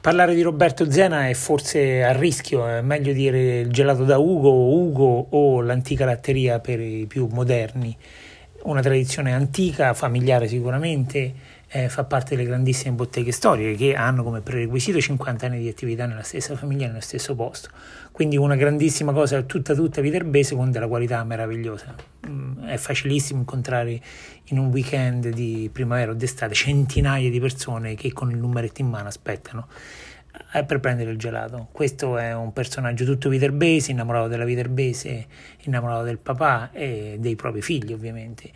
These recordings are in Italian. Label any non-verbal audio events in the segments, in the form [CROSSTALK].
Parlare di Roberto Zena è forse a rischio, è meglio dire il gelato da Ugo, Ugo o l'antica latteria per i più moderni. Una tradizione antica, familiare sicuramente, eh, fa parte delle grandissime botteghe storiche che hanno come prerequisito 50 anni di attività nella stessa famiglia, nello stesso posto. Quindi una grandissima cosa, tutta tutta viterbese con della qualità meravigliosa. Mm, è facilissimo incontrare in un weekend di primavera o d'estate centinaia di persone che con il numeretto in mano aspettano eh, per prendere il gelato. Questo è un personaggio tutto viterbese, innamorato della viterbese, innamorato del papà e dei propri figli ovviamente.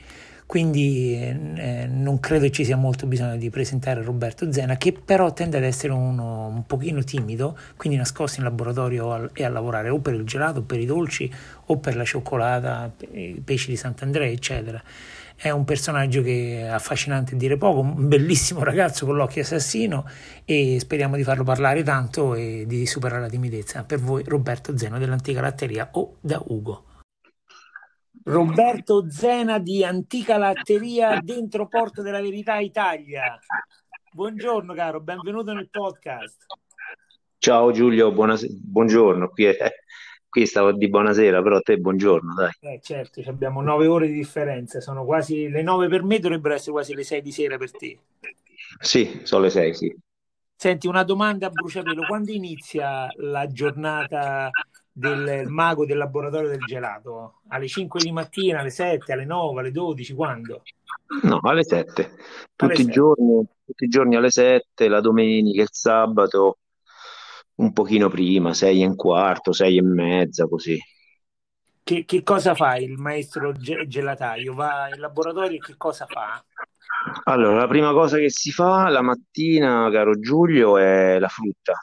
Quindi eh, non credo ci sia molto bisogno di presentare Roberto Zena, che però tende ad essere uno un pochino timido, quindi nascosto in laboratorio e a lavorare o per il gelato, o per i dolci, o per la cioccolata, i pesci di Sant'Andrea, eccetera. È un personaggio che è affascinante a dire poco, un bellissimo ragazzo con l'occhio assassino e speriamo di farlo parlare tanto e di superare la timidezza. Per voi Roberto Zeno dell'antica latteria o da Ugo. Roberto Zena di Antica Latteria dentro Porta della Verità Italia. Buongiorno caro, benvenuto nel podcast. Ciao Giulio, buonase- buongiorno. Qui, è, qui stavo di buonasera, però a te buongiorno, dai. Eh, certo, abbiamo nove ore di differenza, sono quasi le nove per me, dovrebbero essere quasi le sei di sera per te. Sì, sono le sei, sì. Senti, una domanda a bruciapelo, quando inizia la giornata del mago del laboratorio del gelato? Alle 5 di mattina, alle 7, alle 9, alle 12, quando? No, alle 7. Tutti, alle 7. I, giorni, tutti i giorni alle 7, la domenica, il sabato, un pochino prima, 6 e un quarto, 6 e mezza, così. Che, che cosa fa il maestro gelataio? Va in laboratorio e che cosa fa? Allora, la prima cosa che si fa la mattina, caro Giulio, è la frutta.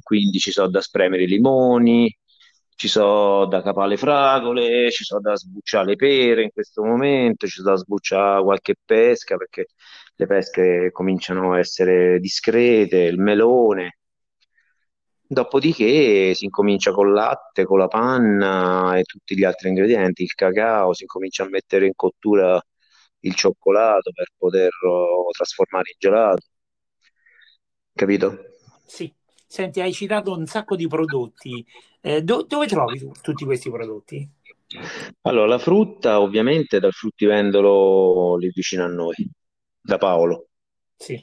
Quindi ci sono da spremere i limoni, ci sono da capare le fragole, ci sono da sbucciare le pere in questo momento, ci sono da sbucciare qualche pesca perché le pesche cominciano a essere discrete, il melone. Dopodiché si incomincia col latte, con la panna e tutti gli altri ingredienti, il cacao, si incomincia a mettere in cottura il cioccolato per poterlo trasformare in gelato. Capito? Sì. Senti, hai citato un sacco di prodotti. Eh, do- dove trovi tu, tutti questi prodotti? Allora, la frutta ovviamente dal fruttivendolo lì vicino a noi, da Paolo. Sì.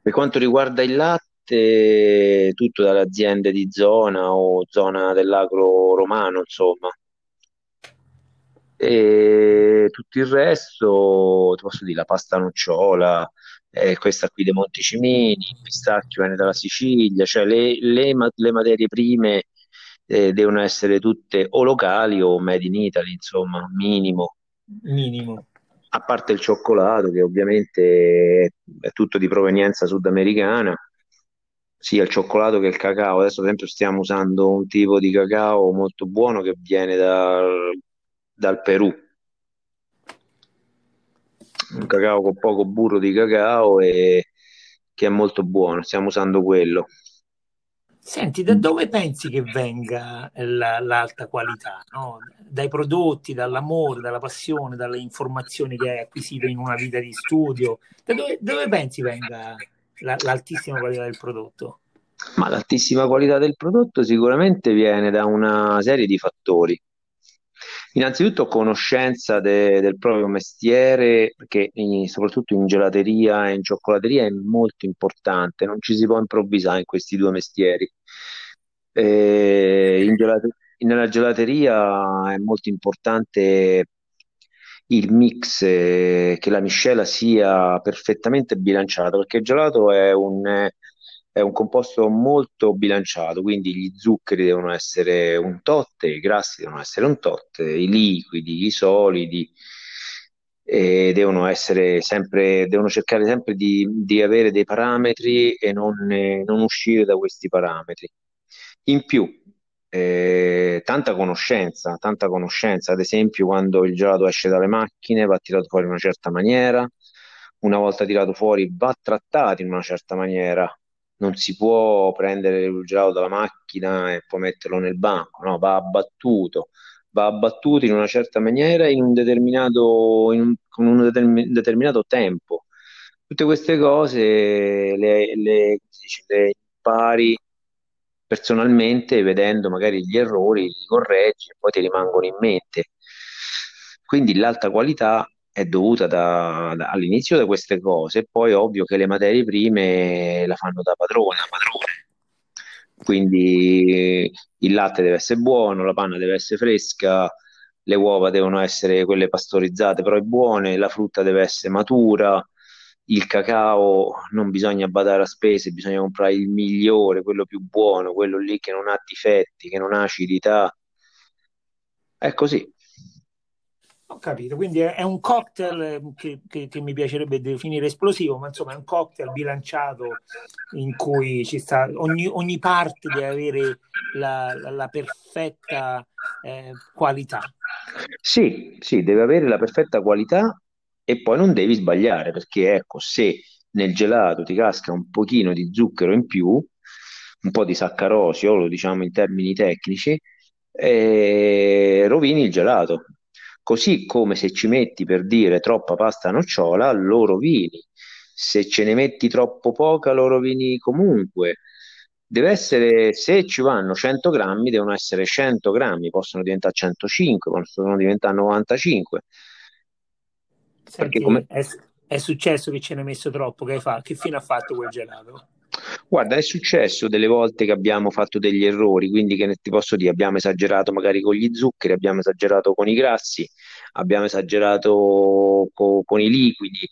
Per quanto riguarda il latte, tutto dalle aziende di zona o zona dell'agro romano, insomma. E tutto il resto, ti posso dire, la pasta nocciola, eh, questa qui dei Monticimini, il pistacchio viene dalla Sicilia, cioè le, le, le materie prime eh, devono essere tutte o locali o made in Italy, insomma, minimo. Minimo. A parte il cioccolato, che ovviamente è tutto di provenienza sudamericana, sia il cioccolato che il cacao. Adesso, per esempio, stiamo usando un tipo di cacao molto buono che viene dal, dal Perù un cacao con poco burro di cacao e che è molto buono, stiamo usando quello. Senti, da dove pensi che venga la, l'alta qualità? No? Dai prodotti, dall'amore, dalla passione, dalle informazioni che hai acquisito in una vita di studio? Da dove, dove pensi venga la, l'altissima qualità del prodotto? Ma l'altissima qualità del prodotto sicuramente viene da una serie di fattori. Innanzitutto conoscenza de- del proprio mestiere, che in- soprattutto in gelateria e in cioccolateria è molto importante, non ci si può improvvisare in questi due mestieri. Eh, gelate- nella gelateria è molto importante il mix, eh, che la miscela sia perfettamente bilanciata, perché il gelato è un, è un composto molto bilanciato, quindi gli zuccheri devono essere un tot, i grassi devono essere un tot, i liquidi, i solidi devono essere sempre, devono cercare sempre di, di avere dei parametri e non, eh, non uscire da questi parametri. In più, eh, tanta conoscenza, tanta conoscenza, ad esempio quando il gelato esce dalle macchine va tirato fuori in una certa maniera, una volta tirato fuori va trattato in una certa maniera, non si può prendere il gelato dalla macchina e poi metterlo nel banco, no, va abbattuto, va abbattuto in una certa maniera in un determinato, in un, con un determin- determinato tempo. Tutte queste cose le, le, le impari personalmente vedendo magari gli errori, li correggi e poi ti rimangono in mente. Quindi l'alta qualità è dovuta da, da, all'inizio da queste cose, poi ovvio che le materie prime la fanno da padrone, padrone. Quindi il latte deve essere buono, la panna deve essere fresca, le uova devono essere quelle pastorizzate però buone, la frutta deve essere matura, il cacao non bisogna badare a spese, bisogna comprare il migliore, quello più buono, quello lì che non ha difetti, che non ha acidità. È così. Ho capito, quindi è, un cocktail eh, che, che, che, mi piacerebbe definire esplosivo, ma insomma è un cocktail bilanciato in cui ci sta ogni, ogni parte deve avere la, la, la perfetta eh, qualità. Sì, sì, deve avere la perfetta qualità e poi non devi sbagliare, perché ecco, se nel gelato ti casca un pochino di zucchero in più, un po' di saccarosio, lo diciamo in termini tecnici, eh, rovini il gelato. Così come se ci metti per dire troppa pasta nocciola, lo rovini. Se ce ne metti troppo poca, lo rovini comunque. Deve essere, se ci vanno 100 grammi, devono essere 100 grammi, possono diventare 105, possono diventare 95 Senti, come... è, è, successo che ce ne hai messo troppo? Che, fa... che fine ha fatto quel gelato? Guarda, è successo delle volte che abbiamo fatto degli errori, quindi che ti posso dire, abbiamo esagerato magari con gli zuccheri, abbiamo esagerato con i grassi, abbiamo esagerato co- con i liquidi.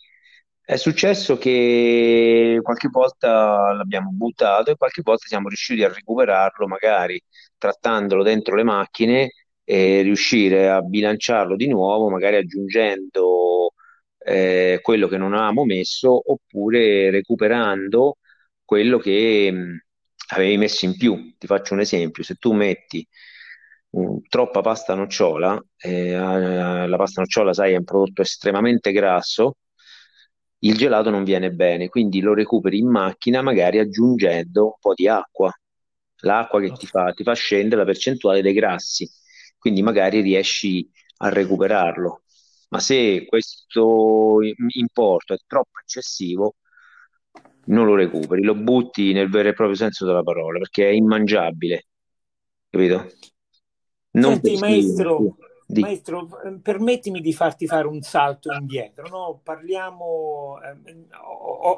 È successo che qualche volta l'abbiamo buttato e qualche volta siamo riusciti a recuperarlo, magari trattandolo dentro le macchine e riuscire a bilanciarlo di nuovo, magari aggiungendo eh, quello che non avevamo messo oppure recuperando quello che mh, avevi messo in più. Ti faccio un esempio, se tu metti mh, troppa pasta nocciola, eh, la pasta nocciola sai è un prodotto estremamente grasso, il gelato non viene bene, quindi lo recuperi in macchina magari aggiungendo un po' di acqua, l'acqua che ti fa, ti fa scendere la percentuale dei grassi, quindi magari riesci a recuperarlo. Ma se questo importo è troppo eccessivo, non lo recuperi, lo butti nel vero e proprio senso della parola, perché è immangiabile, capito? Non Senti, maestro, di... Maestro, permettimi di farti fare un salto indietro. No? Parliamo, eh,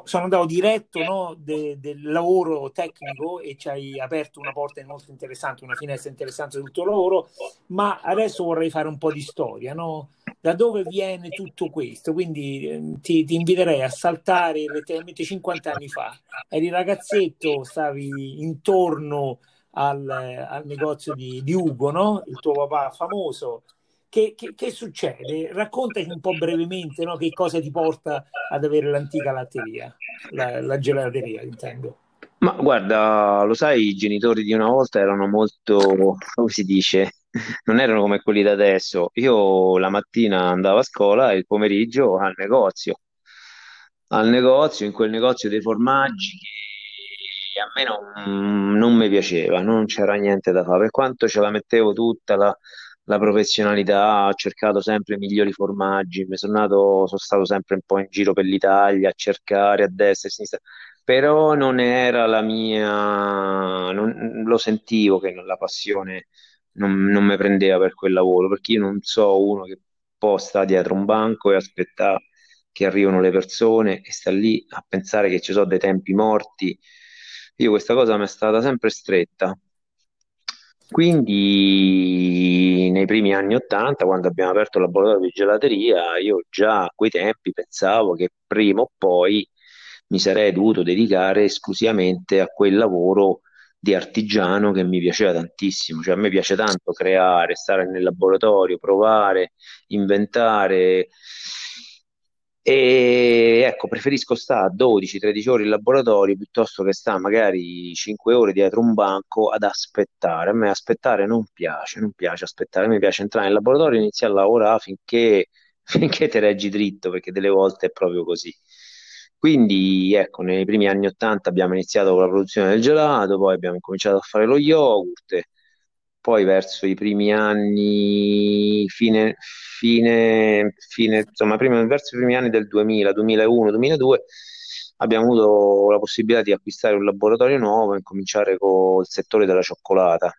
sono andato diretto no, de, del lavoro tecnico e ci hai aperto una porta molto interessante, una finestra interessante sul tuo lavoro, ma adesso vorrei fare un po' di storia. No? Da dove viene tutto questo? Quindi eh, ti, ti, inviterei a saltare letteralmente 50 anni fa. Eri ragazzetto, stavi intorno al, al negozio di, di Ugo, no? il tuo papà famoso che, che, che, succede? Raccontaci un po' brevemente no? che cosa ti porta ad avere l'antica latteria, la, la gelateria, intendo. Ma guarda, lo sai, i genitori di una volta erano molto, come si dice, non erano come quelli da adesso. Io la mattina andavo a scuola e il pomeriggio al negozio. Al negozio, in quel negozio dei formaggi che a me non, non mi piaceva, non c'era niente da fare. Per quanto ce la mettevo tutta la, la professionalità, ho cercato sempre i migliori formaggi, mi sono, nato, sono stato sempre un po' in giro per l'Italia a cercare a destra e a sinistra, però non era la mia, non, lo sentivo che la passione non, non mi prendeva per quel lavoro, perché io non so uno che posta dietro un banco e aspetta che arrivino le persone e sta lì a pensare che ci sono dei tempi morti. Io questa cosa mi è stata sempre stretta quindi nei primi anni Ottanta, quando abbiamo aperto il laboratorio di gelateria, io già a quei tempi pensavo che prima o poi mi sarei dovuto dedicare esclusivamente a quel lavoro di artigiano che mi piaceva tantissimo. Cioè a me piace tanto creare, stare nel laboratorio, provare, inventare E ecco, preferisco stare 12-13 ore in laboratorio piuttosto che stare magari 5 ore dietro un banco ad aspettare. A me aspettare non piace, non piace aspettare, a me piace entrare in laboratorio e iniziare a lavorare finché, [LAUGHS] finché te reggi dritto, perché delle volte è proprio così. Quindi, ecco, nei primi anni 80 abbiamo iniziato con la produzione del gelato, poi abbiamo cominciato a fare lo yogurt, poi verso i primi anni, fine, fine, fine insomma, prima, verso i primi anni del 2000, 2001, 2002, abbiamo avuto la possibilità di acquistare un laboratorio nuovo e cominciare col settore della cioccolata.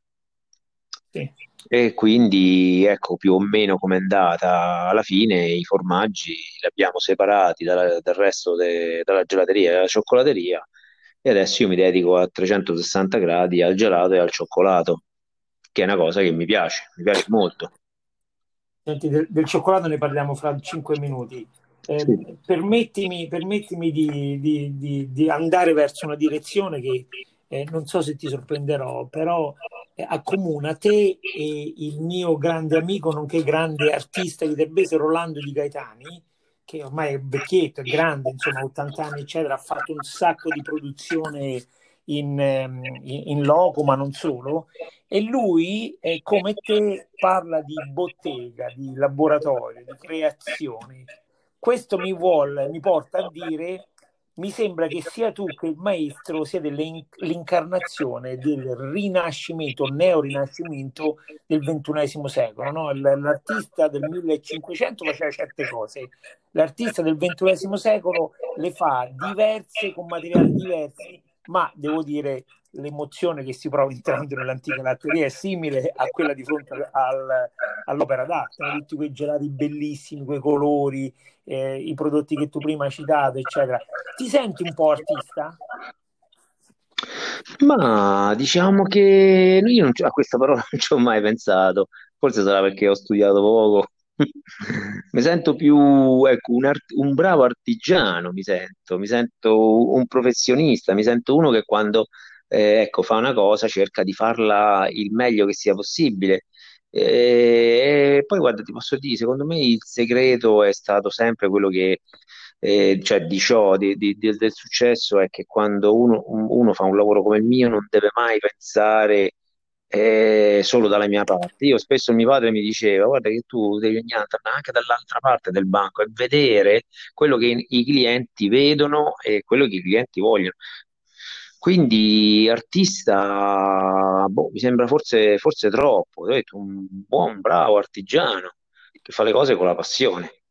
Sì. E quindi ecco più o meno come è andata alla fine i formaggi li abbiamo separati dal, dal resto de, della gelateria e della cioccolateria e adesso io mi dedico a 360 gradi al gelato e al cioccolato che è una cosa che mi piace, mi piace molto. Senti, del, del cioccolato ne parliamo fra 5 minuti. Eh, sì. permettimi, permettimi di, di, di, di, andare verso una direzione che eh, non so se ti sorprenderò, però accomuna te e il mio grande amico, nonché grande artista di Terbese, Rolando Di Gaetani, che ormai è vecchietto, è grande, insomma, 80 anni, eccetera, ha fatto un sacco di produzione in, ehm, in, in loco, ma non solo. E lui, eh, come te, parla di bottega, di laboratorio, di creazione. Questo mi vuole, mi porta a dire mi sembra che sia tu che il maestro siete l'incarnazione del rinascimento, neo-rinascimento del ventunesimo secolo. No? L'artista del 1500 faceva certe cose, l'artista del ventunesimo secolo le fa diverse, con materiali diversi, ma devo dire l'emozione che si prova [LAUGHS] entrando nell'antica latteria è simile a quella di fronte al, all'opera d'arte, tutti quei gelati bellissimi, quei colori, eh, i prodotti che tu prima hai citato, eccetera. Ti senti un po' artista? Ma diciamo che io non, a questa parola [LAUGHS] non ci ho mai pensato, forse sarà perché ho studiato poco [LAUGHS] mi sento più ecco, un, art- un, bravo artigiano, mi sento, mi sento un professionista, mi sento uno che quando eh, ecco, fa una cosa cerca di farla il meglio che sia possibile. E, e poi guarda, ti posso dire, secondo me il segreto è stato sempre quello che, eh, cioè di ciò, di, di, di, del successo, è che quando uno, uno fa un lavoro come il mio non deve mai pensare eh, solo dalla mia parte. Io spesso mio padre mi diceva: Guarda, che tu devi andare anche dall'altra parte del banco e vedere quello che i clienti vedono e quello che i clienti vogliono. Quindi artista, boh, mi sembra forse, forse troppo, ho detto, un buon, bravo artigiano che fa le cose con la passione.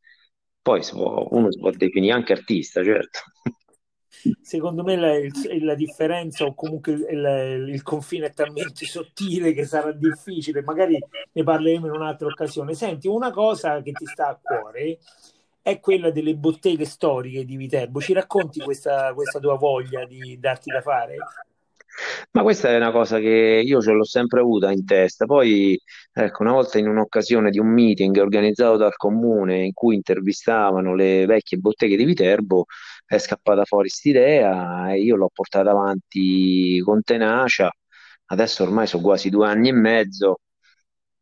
Poi può, uno si può definire anche artista, certo secondo me la, la, differenza o comunque il, il, confine è talmente sottile che sarà difficile, magari ne parleremo in un'altra occasione. Senti, una cosa che ti sta a cuore è quella delle botteghe storiche di Viterbo. Ci racconti questa, questa tua voglia di darti da fare? Ma questa è una cosa che io ce l'ho sempre avuta in testa. Poi, ecco, una volta in un'occasione di un meeting organizzato dal comune in cui intervistavano le vecchie botteghe di Viterbo, è scappata fuori quest'idea e io l'ho portata avanti con tenacia. Adesso ormai sono quasi due anni e mezzo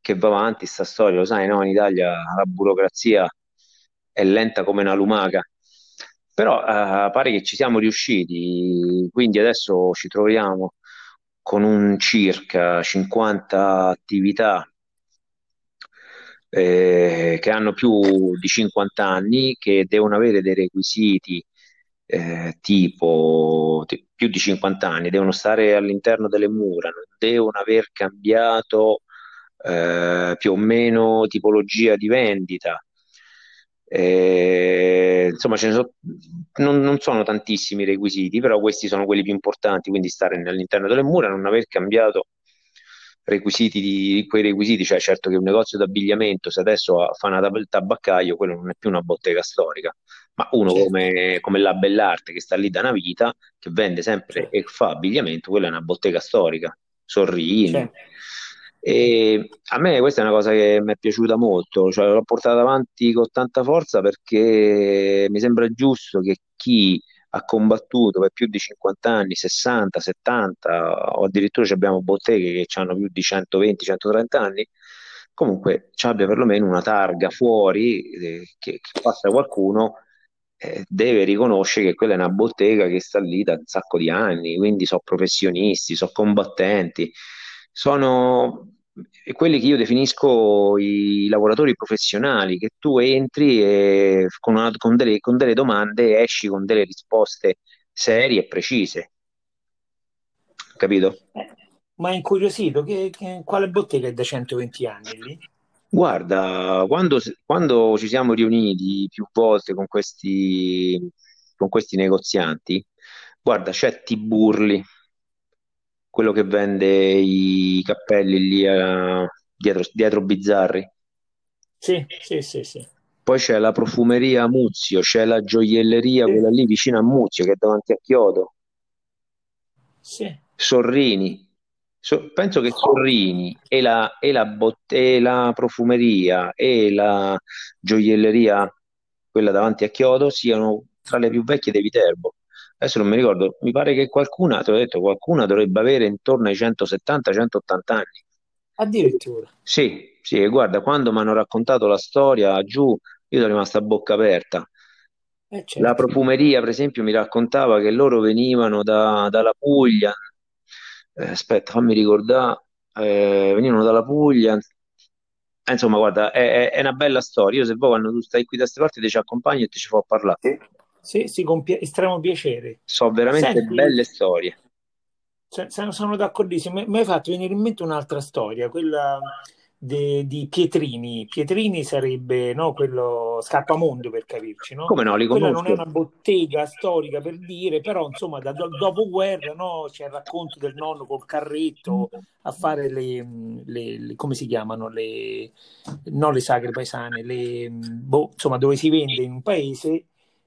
che va avanti sta storia, lo sai, no? In Italia la burocrazia è lenta come una lumaca. Però eh, pare che ci siamo riusciti, quindi adesso ci troviamo con un circa 50 attività eh, che hanno più di 50 anni, che devono avere dei requisiti eh, tipo t- più di 50 anni, devono stare all'interno delle mura, non devono aver cambiato eh, più o meno tipologia di vendita. Eh, insomma, so, non, non, sono tantissimi requisiti, però questi sono quelli più importanti, quindi stare all'interno delle mura, non aver cambiato requisiti di quei requisiti, cioè certo che un negozio d'abbigliamento, se adesso fa una tab- tabaccaio, quello non è più una bottega storica, ma uno certo. come, come, la Bellarte che sta lì da una vita, che vende sempre certo. e fa abbigliamento, quella è una bottega storica, sorrini. Certo. E a me questa è una cosa che mi è piaciuta molto, cioè l'ho portata avanti con tanta forza perché mi sembra giusto che chi ha combattuto per più di 50 anni, 60, 70 o addirittura abbiamo botteghe che hanno più di 120, 130 anni, comunque ci abbia perlomeno una targa fuori eh, che, che passa qualcuno eh, deve riconoscere che quella è una bottega che sta lì da un sacco di anni, quindi sono professionisti, sono combattenti, sono quelli che io definisco i lavoratori professionali, che tu entri e con, una, con, delle, con delle domande esci con delle risposte serie e precise. Capito? Eh, ma è incuriosito, che, che, quale bottega è da 120 anni lì? Guarda, quando, quando ci siamo riuniti più volte con questi, con questi negozianti, guarda, c'è Tiburli, quello che vende i cappelli lì a- dietro, dietro Bizzarri. Sì, sì, sì, sì. Poi c'è la profumeria Muzio, c'è la gioielleria, Sì, quella lì vicino a Muzio, che è davanti a Chiodo. sì. Sorrini. So- penso che Sorrini e la, e la bot- e la profumeria e la gioielleria, quella davanti a Chiodo, siano tra le più vecchie dei Viterbo. Adesso non mi ricordo, mi pare che qualcuna, te l'ho detto, qualcuna dovrebbe avere intorno ai 170-180 anni. Addirittura. Sì, sì, e guarda, quando mi hanno raccontato la storia giù, io sono rimasto a bocca aperta. Eh La certo. profumeria, per esempio, mi raccontava che loro venivano da- dalla Puglia, eh, aspetta, fammi ricordare, eh, venivano dalla Puglia, Eh, insomma, guarda, è, è- è una bella storia. Io se vuoi, quando tu stai qui da queste parti, ti ci accompagno e ti ci fa parlare. Sì, sì, sì, con pia- estremo piacere. So veramente Senti, belle storie. Sono d'accordissimo. Mi hai fatto venire in mente un'altra storia, quella de- di Pietrini. Pietrini sarebbe, no, quello Scappamondo per capirci, no? Come no, li Quella non è conosco. una bottega storica per dire, però insomma, da do- dopoguerra, no, c'è il racconto del nonno col carretto a fare le, le- le- come si chiamano, le, non le sagre paesane, le, boh, insomma, dove si vende in un paese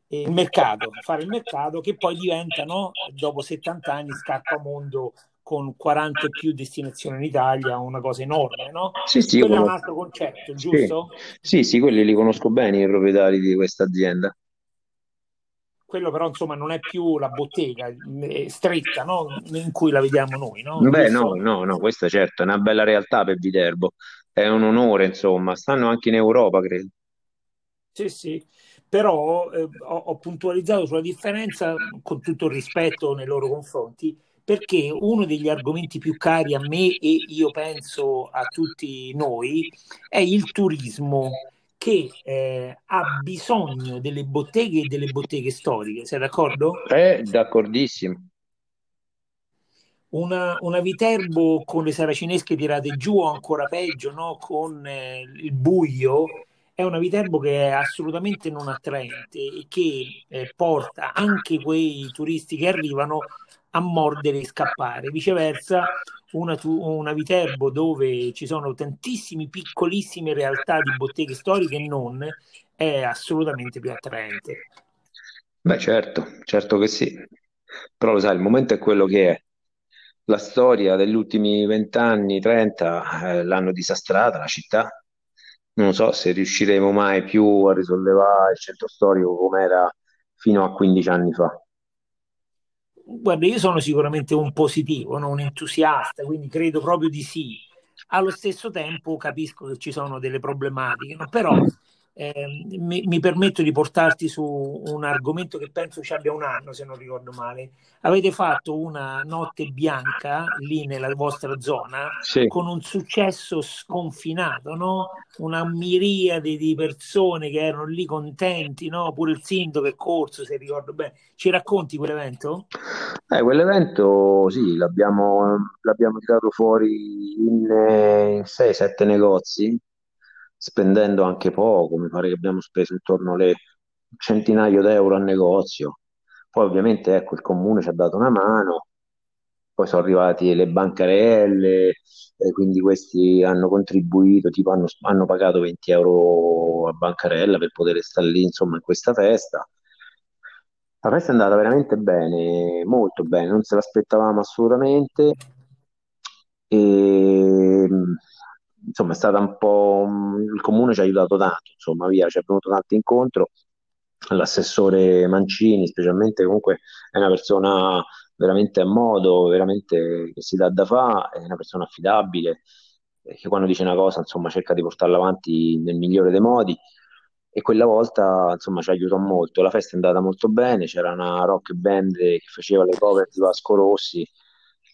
il mercato, [LAUGHS] fare il mercato che poi diventa, no, dopo 70 anni, scappamondo con 40 e più destinazioni in Italia, una cosa enorme, no? Sì, sì, Quello è un altro concetto, Sì, giusto? sì, sì, quelli li conosco bene, i proprietari di questa azienda. Quello però, insomma, non è più la bottega stretta, no? In cui la vediamo noi, no? Beh, no, no, no, questa certo è una bella realtà per Viterbo. È un onore, insomma. Stanno anche in Europa, credo. Sì, sì, però eh, ho, ho puntualizzato sulla differenza con tutto il rispetto nei loro confronti, perché uno degli argomenti più cari a me e io penso a tutti noi è il turismo che eh, ha bisogno delle botteghe e delle botteghe storiche, sei d'accordo? Eh, d'accordissimo. Una, una Viterbo con le saracinesche tirate giù o ancora peggio, no? Con eh, il buio, è una Viterbo che è assolutamente non attraente e che eh, porta anche quei turisti che arrivano a mordere e scappare. Viceversa, una, una Viterbo dove ci sono tantissime piccolissime realtà di botteghe storiche e non, è assolutamente più attraente. Beh, certo, certo che sì. Però lo sai, il momento è quello che è. La storia degli ultimi vent'anni, 30, eh, l'hanno disastrata la città. Non so se riusciremo mai più a risollevare il centro storico come era fino a 15 anni fa. Guarda, io sono sicuramente un positivo, no? Un entusiasta, quindi credo proprio di sì. Allo stesso tempo capisco che ci sono delle problematiche, no? Però ehm, mi, mi permetto di portarti su un argomento che penso ci abbia un anno, se non ricordo male. Avete fatto una notte bianca lì nella vostra zona Sì. con un successo sconfinato, no? Una miriade di persone che erano lì contenti, no? Pure il sindaco è corso, se ricordo bene. Ci racconti quell'evento? Eh, quell'evento sì, l'abbiamo l'abbiamo tirato fuori in, eh, in 6-7 negozi, spendendo anche poco, mi pare che abbiamo speso intorno alle centinaio d'euro a negozio. Poi ovviamente ecco, il comune ci ha dato una mano, poi sono arrivati le bancarelle, eh, quindi questi hanno contribuito, tipo hanno, hanno pagato 20 euro a bancarella per poter stare lì, insomma, in questa festa. La festa è andata veramente bene, molto bene, non se l'aspettavamo assolutamente e insomma è stata un po', il comune ci ha aiutato tanto, insomma, via, ci è venuto tanto incontro, l'assessore Mancini specialmente comunque è una persona veramente a modo, veramente che si dà da fare, è una persona affidabile, eh, che quando dice una cosa insomma cerca di portarla avanti nel migliore dei modi e quella volta insomma ci aiutò molto. La festa è andata molto bene, c'era una rock band che faceva le cover di Vasco Rossi,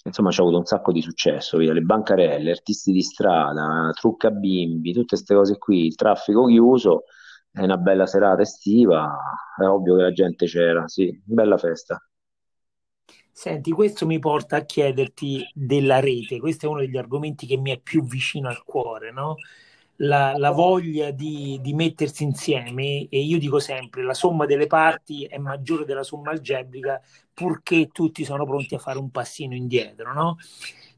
insomma ci ha avuto un sacco di successo, via. le bancarelle, artisti di strada, trucca bimbi, tutte queste cose qui, il traffico chiuso, è una bella serata estiva, è ovvio che la gente c'era, sì, bella festa. Senti, questo mi porta a chiederti della rete, questo è uno degli argomenti che mi è più vicino al cuore, no? La, la voglia di, di, mettersi insieme e io dico sempre la somma delle parti è maggiore della somma algebrica purché tutti sono pronti a fare un passino indietro, no?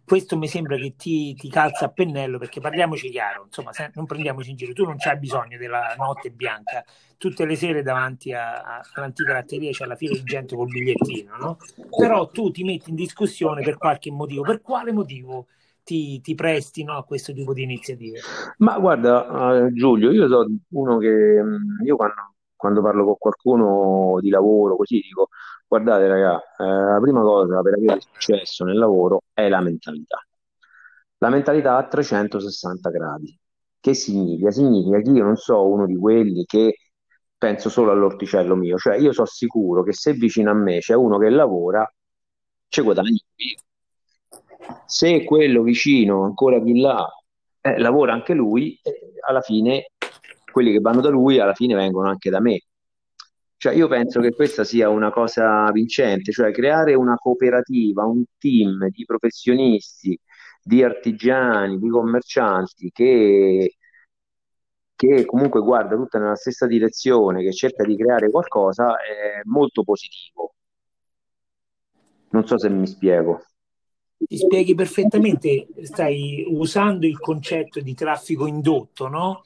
questo mi sembra che ti, ti, calza a pennello perché parliamoci chiaro, insomma, se, non prendiamoci in giro, tu non c'hai bisogno della notte bianca, tutte le sere davanti a, a, all'antica latteria c'è la fila di gente col bigliettino, no? però tu ti metti in discussione per qualche motivo, per quale motivo ti, ti presti no, a questo tipo di iniziative? Ma guarda uh, Giulio, io so uno che mm, io quando, quando parlo con qualcuno di lavoro così dico Guardate, raga, eh, la prima cosa per avere successo nel lavoro è la mentalità. La mentalità a 360 gradi. Che significa? Significa che io non so uno di quelli che penso solo all'orticello mio, cioè io sono sicuro che se vicino a me c'è uno che lavora, ci guadagno io. Se quello vicino, ancora più là, eh, lavora anche lui, eh, alla fine quelli che vanno da lui alla fine vengono anche da me. Cioè, io penso che questa sia una cosa vincente, cioè creare una cooperativa, un team di professionisti, di artigiani, di commercianti che, che comunque guarda tutta nella stessa direzione, che cerca di creare qualcosa, è molto positivo. Non so se mi spiego. Ti spieghi perfettamente, stai usando il concetto di traffico indotto, no?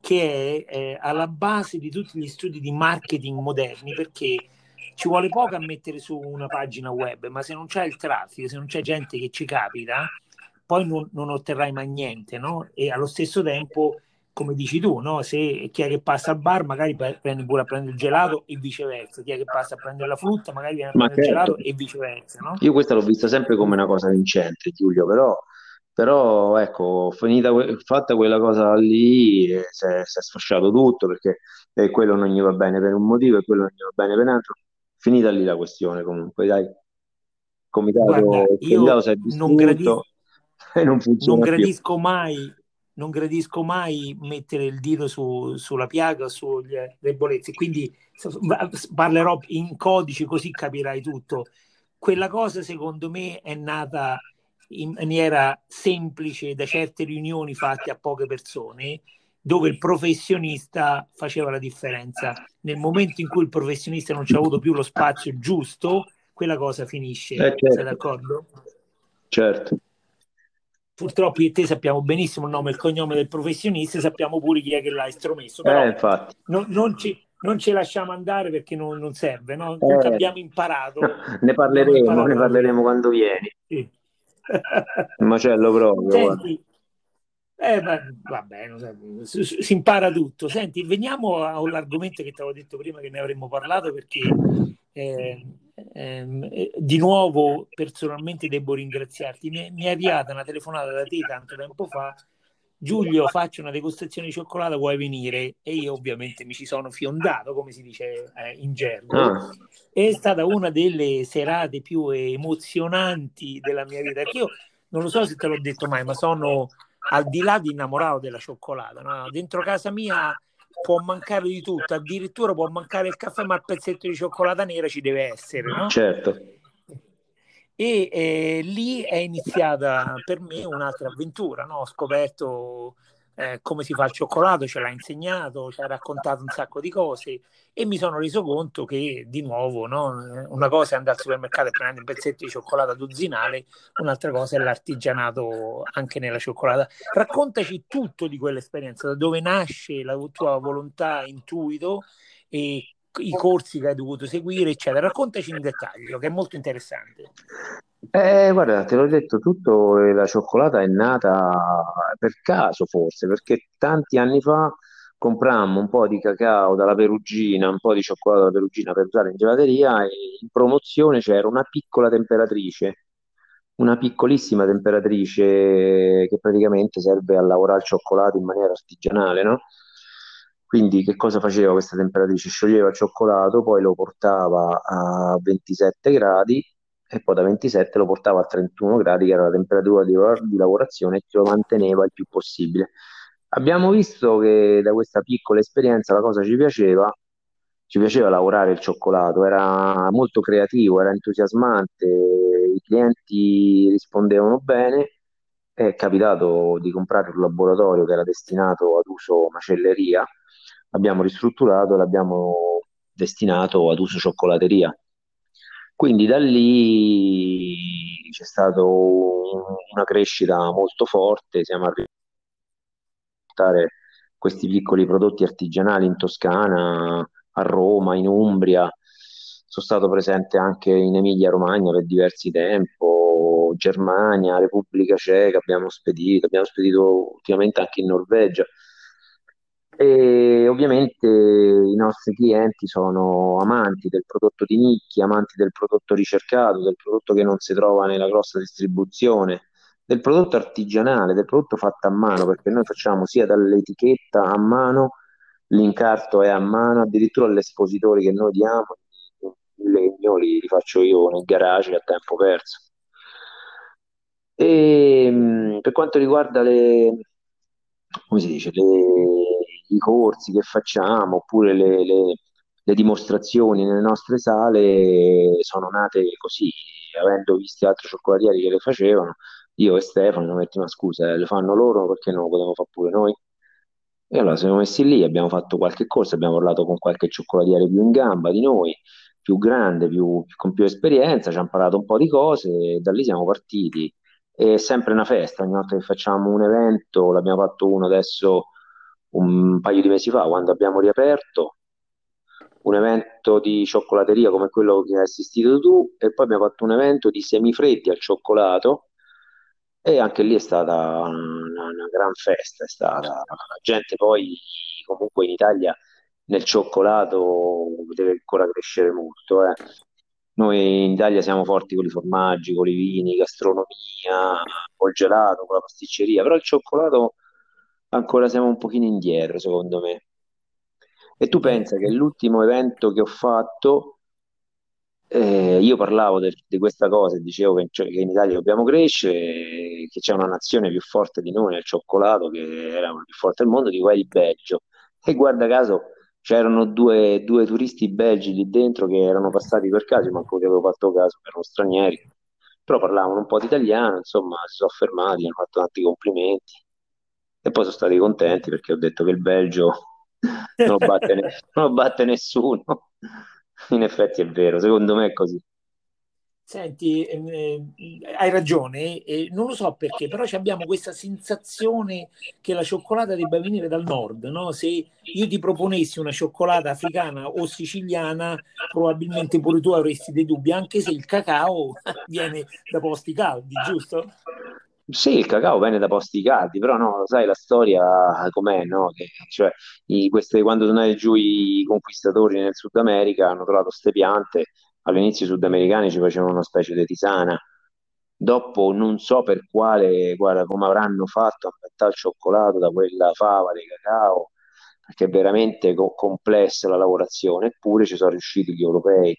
che è eh, alla base di tutti gli studi di marketing moderni perché ci vuole poco a mettere su una pagina web, ma se non c'è il traffico, se non c'è gente che ci capita, poi non, non otterrai mai niente, no? E allo stesso tempo, come dici tu, no? Se chi è che passa al bar magari prende pure a prendere il gelato e viceversa, chi è che passa a prendere la frutta magari viene a prendere certo. il gelato e viceversa, no? Io questa l'ho vista sempre come una cosa vincente, Giulio, però però ecco, finita, fatta quella cosa lì, eh, si è, si è sfasciato tutto perché eh, quello non gli va bene per un motivo e quello non gli va bene per un altro. Finita lì la questione comunque, dai. Comitato, Guarda, comitato è non, gradisco, [LAUGHS] e non funziona non gradisco mai non gradisco mai mettere il dito su, sulla piaga sulle debolezze, quindi parlerò in codice così capirai tutto. Quella cosa secondo me è nata in maniera semplice da certe riunioni fatte a poche persone dove il professionista faceva la differenza. Nel momento in cui il professionista non ci ha avuto più lo spazio giusto, quella cosa finisce. Eh, certo. Sei d'accordo? Certo. Purtroppo io e te sappiamo benissimo il nome e il cognome del professionista, sappiamo pure chi è che l'ha estromesso. Però eh, non, non, ci, non, ce lasciamo andare perché non, non serve, no? Eh, abbiamo imparato. [LAUGHS] ne parleremo, imparato ne parleremo quando vieni. Sì. Macello proprio. Senti, eh, ma, va bene, si, si, impara tutto. Senti, veniamo all'argomento che ti avevo detto prima che ne avremmo parlato perché eh, eh, di nuovo personalmente devo ringraziarti. Mi, mi è arrivata una telefonata da te tanto tempo fa Giulio faccio una degustazione di cioccolata, vuoi venire? E io ovviamente mi ci sono fiondato, come si dice eh, in gergo. Ah. È stata una delle serate più emozionanti della mia vita. Io non lo so se te l'ho detto mai, ma sono al di là di innamorato della cioccolata. No? Dentro casa mia può mancare di tutto, addirittura può mancare il caffè, ma il pezzetto di cioccolata nera ci deve essere. No? Certo e eh, lì è iniziata per me un'altra avventura, no? ho scoperto eh, come si fa il cioccolato, ce l'ha insegnato, ci ha raccontato un sacco di cose e mi sono reso conto che di nuovo no? una cosa è andare al supermercato e prendere un pezzetto di cioccolata dozzinale, un'altra cosa è l'artigianato anche nella cioccolata. Raccontaci tutto di quell'esperienza, da dove nasce la tua volontà, intuito e i corsi che hai dovuto seguire, eccetera. Raccontaci in dettaglio, che è molto interessante. Eh, guarda, te l'ho detto tutto, la cioccolata è nata per caso forse, perché tanti anni fa comprammo un po' di cacao dalla Perugina, un po' di cioccolato dalla Perugina per usare in gelateria e in promozione c'era una piccola temperatrice, una piccolissima temperatrice che praticamente serve a lavorare il cioccolato in maniera artigianale, no? Quindi che cosa faceva questa temperatrice? Scioglieva il cioccolato, poi lo portava a 27 gradi e poi da 27 lo portava a 31 gradi, che era la temperatura di, di lavorazione, e lo manteneva il più possibile. Abbiamo visto che da questa piccola esperienza la cosa ci piaceva, ci piaceva lavorare il cioccolato, era molto creativo, era entusiasmante, i clienti rispondevano bene. È capitato di comprare un laboratorio che era destinato ad uso macelleria, l'abbiamo ristrutturato e l'abbiamo destinato ad uso cioccolateria. Quindi da lì c'è stata una crescita molto forte, siamo arrivati a portare questi piccoli prodotti artigianali in Toscana, a Roma, in Umbria. Sono stato presente anche in Emilia-Romagna per diversi tempo, Germania, Repubblica Ceca, abbiamo spedito, abbiamo spedito ultimamente anche in Norvegia. E ovviamente i nostri clienti sono amanti del prodotto di nicchia, amanti del prodotto ricercato, del prodotto che non si trova nella grossa distribuzione, del prodotto artigianale, del prodotto fatto a mano, perché noi facciamo sia dall'etichetta a mano, l'incarto è a mano, addirittura gli espositori che noi diamo in legno li, li faccio io nel garage a tempo perso. E per quanto riguarda le, come si dice, le, i corsi che facciamo oppure le, le, le, dimostrazioni nelle nostre sale sono nate così, avendo visto altri cioccolatieri che le facevano, io e Stefano metti ma scusa, le fanno loro perché non lo potevamo fare pure noi? E allora siamo messi lì, abbiamo fatto qualche corso, abbiamo parlato con qualche cioccolatiere più in gamba di noi, più grande, più, con più esperienza, ci hanno parlato un po' di cose e da lì siamo partiti. È sempre una festa, ogni volta che facciamo un evento, l'abbiamo fatto uno adesso un paio di mesi fa, quando abbiamo riaperto un evento di cioccolateria come quello che hai assistito tu e poi abbiamo fatto un evento di semifreddi al cioccolato e anche lì è stata una, una gran festa, è stata la gente poi comunque in Italia nel cioccolato deve ancora crescere molto. Eh. Noi in Italia siamo forti con i formaggi, con i vini, gastronomia, col gelato, con la pasticceria, però il cioccolato ancora siamo un pochino indietro, secondo me. E tu pensa che l'ultimo evento che ho fatto, eh, io parlavo di questa cosa e dicevo che, cioè, che, in Italia dobbiamo crescere, che c'è una nazione più forte di noi nel cioccolato, che era la più forte del mondo, di qua il Belgio. E guarda caso c'erano due, due, turisti belgi lì dentro che erano passati per caso, ma che avevo fatto caso, erano stranieri, però parlavano un po' di italiano, insomma, si sono fermati, hanno fatto tanti complimenti e poi sono stati contenti perché ho detto che il Belgio non lo batte, ne- [LAUGHS] non lo batte nessuno. In effetti è vero, secondo me è così. Senti, eh, hai ragione, eh, non lo so perché, però abbiamo questa sensazione che la cioccolata debba venire dal nord, no? Se io ti proponessi una cioccolata africana o siciliana, probabilmente pure tu avresti dei dubbi, anche se il cacao [LAUGHS] viene da posti caldi, giusto? Sì, il cacao viene da posti caldi, però no, sai la storia com'è, no? Che, cioè, i, queste, quando sono andati giù i conquistatori nel Sud America hanno trovato queste piante, all'inizio i sudamericani ci facevano una specie di tisana, dopo non so per quale, guarda, come avranno fatto a mettere il cioccolato da quella fava di cacao, perché è veramente co- complessa la lavorazione, eppure ci sono riusciti gli europei,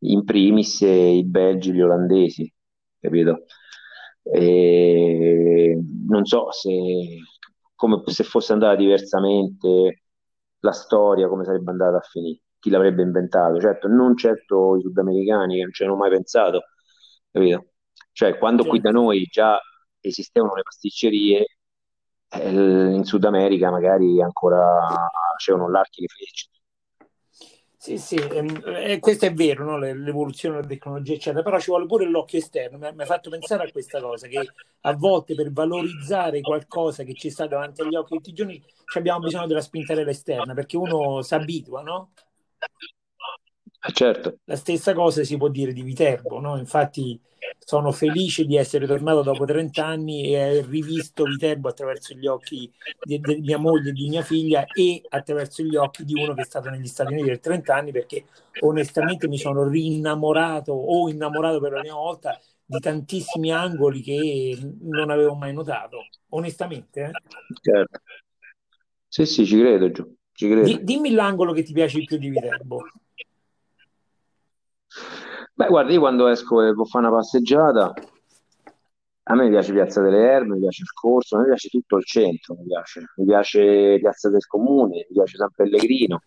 in primis i belgi, gli olandesi, capito? E non so se, come, se fosse andata diversamente la storia, come sarebbe andata a finire, chi l'avrebbe inventato. Certo, non certo i sudamericani che non ci hanno mai pensato, capito? Cioè, quando qui da certo. noi già esistevano le pasticcerie, eh, in Sud America magari ancora c'erano l'archi e le frecce sì, sì, ehm, eh, questo è vero, no? l'evoluzione della tecnologia, eccetera, però ci vuole pure l'occhio esterno. Mi ha fatto pensare a questa cosa, che a volte per valorizzare qualcosa che ci sta davanti agli occhi tutti i giorni abbiamo bisogno della spintarella esterna, perché uno si abitua, no? Eh, certo. La stessa cosa si può dire di Viterbo, no? Infatti sono felice di essere tornato dopo 30 anni e aver rivisto Viterbo attraverso gli occhi di, di, mia moglie e di mia figlia e attraverso gli occhi di uno che è stato negli Stati Uniti per 30 anni perché onestamente mi sono rinnamorato o innamorato per la prima volta di tantissimi angoli che non avevo mai notato, onestamente. Eh? Certo. Sì, sì, ci credo, Giù. ci credo. Di- dimmi l'angolo che ti piace di più di Viterbo. Beh, guarda, io quando esco e a fare una passeggiata, a me piace Piazza delle Erme, mi piace il Corso, a me piace tutto il centro, mi piace, mi piace Piazza del Comune, mi piace San Pellegrino,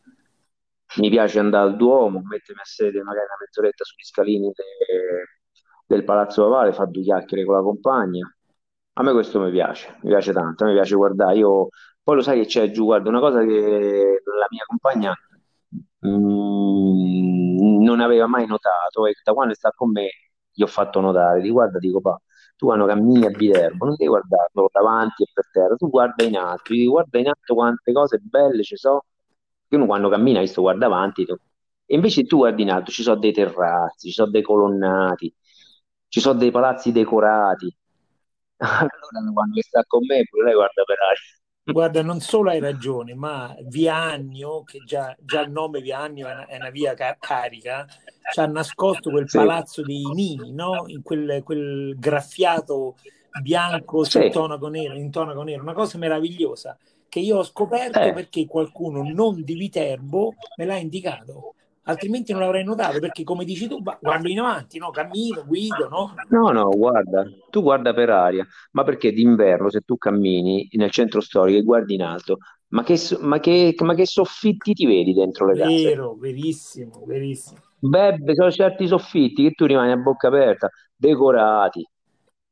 mi piace andare al Duomo, mettermi a sedere magari una mezz'oretta sugli scalini de- del Palazzo Papale, fare due chiacchiere con la compagna. A me questo mi piace, mi piace tanto, a me piace guardare, io poi lo sai che c'è giù, guarda, una cosa che la mia compagna mm, non aveva mai notato e da quando sta con me gli ho fatto notare, di guarda, dico, pa, tu quando cammini a Viterbo non devi guardarlo davanti e per terra, tu guarda in alto, dico, guarda in alto quante cose belle ci sono, che uno quando cammina, visto, guarda avanti, e invece tu guardi in alto, ci sono dei terrazzi, ci sono dei colonnati, ci sono dei palazzi decorati, [LAUGHS] allora quando sta con me pure lei guarda per aria. Guarda, non solo hai ragione, ma Via Annio, che già, già il nome Via Annio è una, è una via ca- carica, ci ha nascosto quel palazzo dei Nini, no? In quel, quel graffiato bianco su sì, tonaco nero, in tonaco nero, una cosa meravigliosa che io ho scoperto eh. perché qualcuno non di Viterbo me l'ha indicato, altrimenti non l'avrei notato, perché come dici tu, guardo in avanti, no? Cammino, guido, no? No, no, guarda, tu guarda per aria, ma perché d'inverno se tu cammini nel centro storico e guardi in alto, ma che, ma che- ma che soffitti ti vedi dentro le case? Vero, verissimo, verissimo. Beh, sono certi soffitti che tu rimani a bocca aperta, decorati,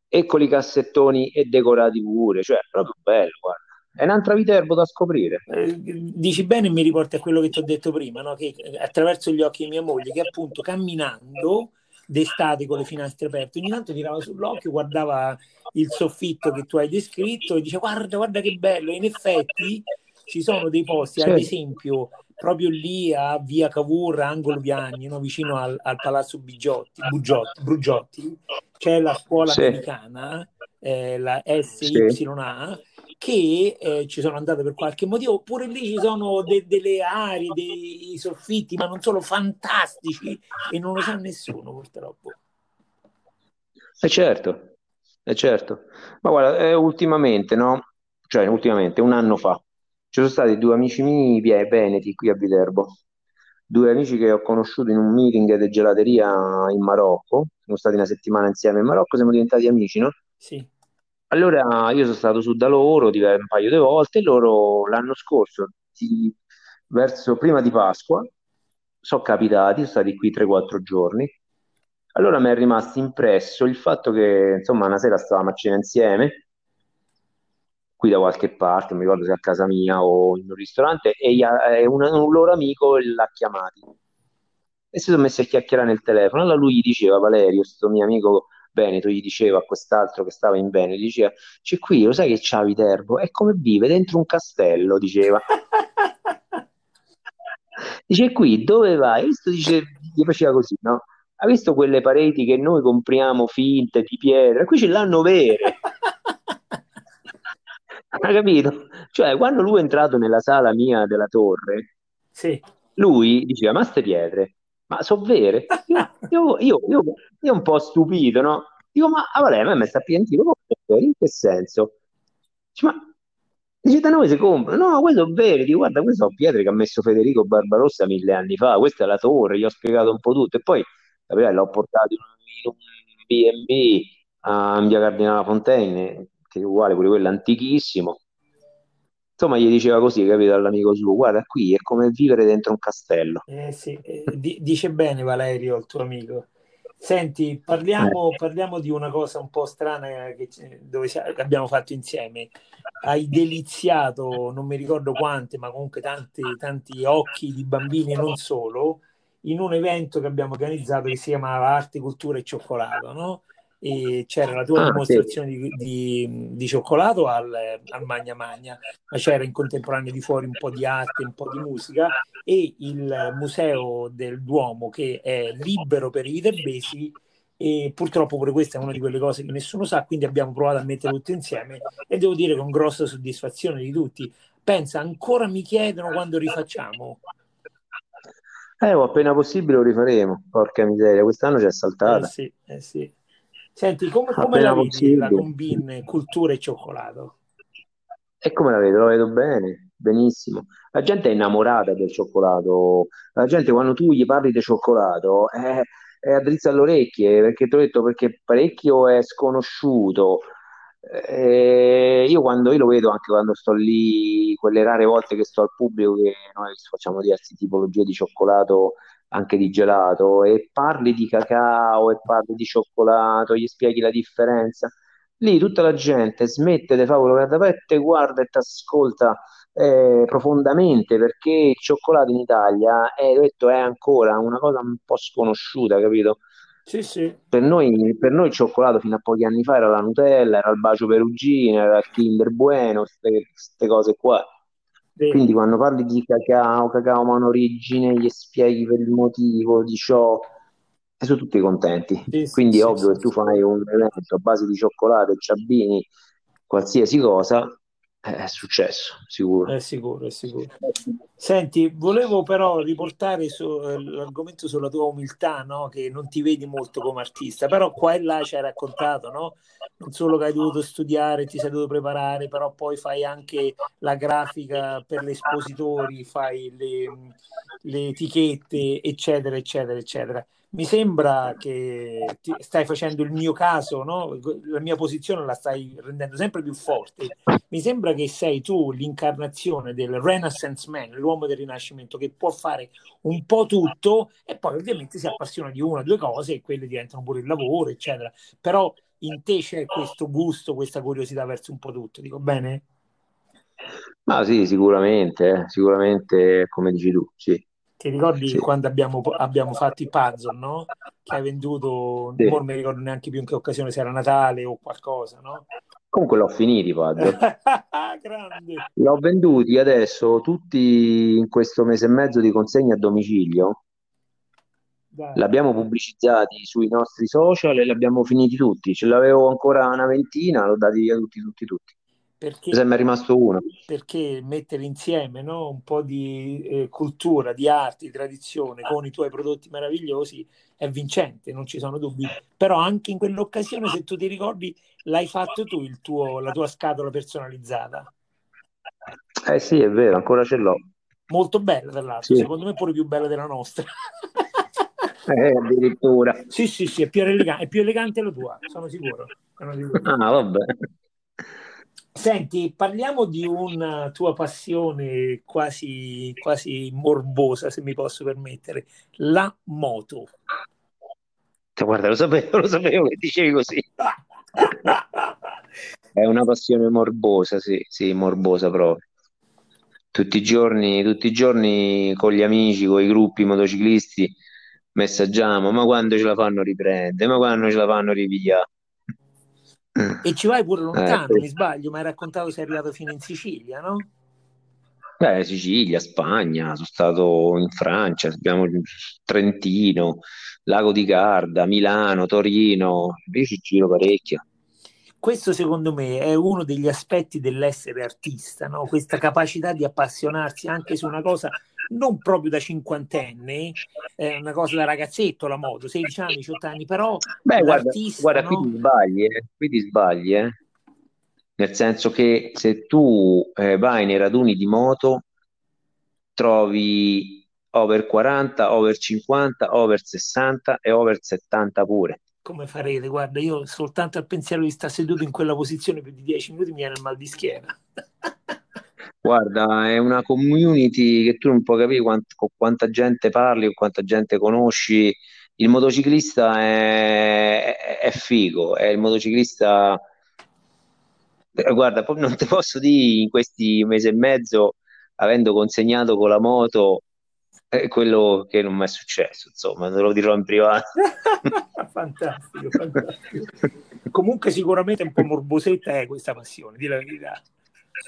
eccoli i cassettoni e decorati pure, cioè, è proprio bello, guarda. È un'altra Viterbo da scoprire. Eh, dici bene mi riporti a quello che ti ho detto prima, no? Che eh, attraverso gli occhi di mia moglie, che appunto camminando d'estate con le finestre aperte, ogni tanto tirava sull'occhio, guardava il soffitto che tu hai descritto e dice guarda, guarda che bello. E in effetti ci sono dei posti, ad Sì, esempio proprio lì a via Cavour, angolo Viagni, no? vicino al, al Palazzo Bigiotti, Bugiotti, Brugiotti, c'è la scuola sì, americana, eh, la sì. Che eh, ci sono andate per qualche motivo, oppure lì ci sono de- delle aree, dei soffitti, ma non solo fantastici e non lo sa nessuno purtroppo. E certo, e certo. Ma guarda, eh, ultimamente, no? Cioè, ultimamente, un anno fa, ci sono stati due amici miei veneti qui a Viterbo, due amici che ho conosciuto in un meeting di gelateria in Marocco, siamo stati una settimana insieme in Marocco, siamo diventati amici, no? Sì, Allora io sono stato su da loro un paio di volte e loro l'anno scorso, ti- verso prima di Pasqua, sono capitati, sono stati qui 3-4 giorni. Allora mi è rimasto impresso il fatto che, insomma, una sera stavamo a cena insieme, qui da qualche parte, non mi ricordo se a casa mia o in un ristorante, e, un, un loro amico l'ha chiamati e si sono messi a chiacchierare nel telefono. Allora lui gli diceva, Valerio, questo mio amico Veneto, gli diceva a quest'altro che stava in Veneto, gli diceva, c'è qui, lo sai che c'ha Viterbo? È come vive dentro un castello, diceva. [LAUGHS] Dice qui, dove vai? Visto, dice, gli faceva così, no? Hai visto quelle pareti che noi compriamo finte di pietra? Qui ce l'hanno vere. [LAUGHS] Hai capito? Cioè, quando lui è entrato nella sala mia della torre, sì. lui diceva, ma ste pietre, ma sono vere? Io, io, io, io, io un po' stupito, no? Dico, ma ah, vabbè, ma mi sta piangendo, in che senso? Dice, ma dice, da noi si comprano? No, queste sono vere, dico, guarda, queste sono pietre che ha messo Federico Barbarossa mille anni fa, questa è la torre, gli ho spiegato un po' tutto, e poi, capito, l'ho portato in un B&B a via Cardinale Fontaine, che è uguale, pure quello è antichissimo. Insomma, gli diceva così, capito, all'amico suo, guarda, qui è come vivere dentro un castello. Eh, sì, eh, di- dice bene Valerio, il tuo amico. Senti, Eh. parliamo, parliamo di una cosa un po' strana che, dove che abbiamo fatto insieme. Hai deliziato, non mi ricordo quante, ma comunque tanti, tanti occhi di bambini e non solo, in un evento che abbiamo organizzato che si chiamava Arte, Cultura e Cioccolato, no? E c'era la tua Ah, sì, dimostrazione di, di- di cioccolato al, al Magna Magna, ma c'era in contemporanea di fuori un po' di arte, un po' di musica e il Museo del Duomo che è libero per i viterbesi e purtroppo pure questa è una di quelle cose che nessuno sa, quindi abbiamo provato a mettere tutto insieme e devo dire con grossa soddisfazione di tutti. Pensa, ancora mi chiedono quando rifacciamo. eh, o appena possibile lo rifaremo, porca miseria, quest'anno c'è Eh saltata, sì, eh sì. Senti, come, come la vedi la combin cultura e cioccolato? E come la vedo? La vedo bene. benissimo. La gente è innamorata del cioccolato. La gente quando tu gli parli di cioccolato è, è a drizza alle orecchie, perché ti ho detto perché parecchio è sconosciuto. Eh, io quando io lo vedo anche quando sto lì, quelle rare volte che sto al pubblico, che noi facciamo diverse tipologie di cioccolato, anche di gelato, e parli di cacao e parli di cioccolato, gli spieghi la differenza. Lì tutta la gente smette di fare quello che ha da fare, te guarda e ti ascolta eh, profondamente perché il cioccolato in Italia è, detto, è ancora una cosa un po' sconosciuta, capito? Sì, sì. Per noi, per noi il cioccolato fino a pochi anni fa era la Nutella, era il bacio perugino, era il Kinder Bueno, queste cose qua. Vero. Quindi quando parli di cacao, cacao monorigine, gli spieghi per il motivo di ciò, e sono tutti contenti. Sì, sì, Quindi è sì, ovvio sì, che tu fai un evento a base di cioccolato ci abbini qualsiasi cosa, è successo, sicuro. È sicuro, è sicuro. Senti, volevo però riportare su- eh, l'argomento sulla tua umiltà, no? Che non ti vedi molto come artista, però qua e là ci hai raccontato, no? Non solo che hai dovuto studiare, ti sei dovuto preparare, però poi fai anche la grafica per gli espositori, fai le, le etichette, eccetera, eccetera, eccetera. Mi sembra che stai facendo il mio caso, no? La mia posizione la stai rendendo sempre più forte. Mi sembra che sei tu l'incarnazione del Renaissance Man, l'uomo del Rinascimento, che può fare un po' tutto e poi ovviamente si appassiona di una o due cose e quelle diventano pure il lavoro, eccetera. Però in te c'è questo gusto, questa curiosità verso un po' tutto, dico bene? Ma sì, sicuramente, eh, sicuramente come dici tu, sì, Ti ricordi sì, quando abbiamo, abbiamo fatto i puzzle, no? Che hai venduto, sì. non mi ricordo neanche più in che occasione, se era Natale o qualcosa, no? Comunque l'ho finiti i puzzle. [LAUGHS] Grande! L'ho venduti adesso tutti in questo mese e mezzo di consegna a domicilio. Dai. L'abbiamo pubblicizzati sui nostri social e li abbiamo finiti tutti. Ce l'avevo ancora una ventina, l'ho dati via tutti, tutti, tutti. Perché, Se mi è rimasto uno. perché mettere insieme, no? Un po' di eh, cultura, di arte, di tradizione con i tuoi prodotti meravigliosi è vincente, non ci sono dubbi. Però anche in quell'occasione, se tu ti ricordi, l'hai fatto tu il tuo, la tua scatola personalizzata. Eh sì, è vero, ancora ce l'ho. Molto bella, tra l'altro, Sì, secondo me pure più bella della nostra. [LAUGHS] eh, addirittura. Sì, sì, sì, è più elegante, è più elegante la tua, sono sicuro. sono sicuro. Ah, vabbè. Senti, parliamo di una tua passione quasi, quasi morbosa, se mi posso permettere, la moto. Guarda, lo sapevo, lo sapevo che dicevi così. È una passione morbosa, sì, sì, morbosa proprio. Tutti i giorni, tutti i giorni con gli amici, con i gruppi motociclisti, messaggiamo, ma quando ce la fanno riprendere, ma quando ce la fanno E ci vai pure Eh, lontano, poi- mi sbaglio, mi hai raccontato che sei arrivato fino in Sicilia, no? Beh, Sicilia, Spagna, sono stato in Francia, abbiamo Trentino, Lago di Garda, Milano, Torino, io ci giro parecchio. Questo secondo me è uno degli aspetti dell'essere artista, no? Questa capacità di appassionarsi anche su una cosa non proprio da cinquantenne, è una cosa da ragazzetto la moto, 16 anni, 18 anni, però Beh, guarda, guarda, qui no? ti sbagli, eh, qui ti sbagli, eh. Nel senso che se tu eh, vai nei raduni di moto, trovi over 40, over 50, over 60 e over 70 pure. Come farete? Guarda, io soltanto al pensiero di stare seduto in quella posizione più di 10 minuti mi viene il mal di schiena. Guarda, è una community che tu non puoi capire quant- con quanta gente parli, con quanta gente conosci. Il motociclista è, è- figo, è il motociclista. eh, Guarda, non ti posso dire in questi mesi e mezzo, avendo consegnato con la moto, eh, quello che non mi è successo, insomma, te lo dirò in privato. [LAUGHS] fantastico, fantastico. Comunque sicuramente un po' morbosetta è questa passione, di la verità.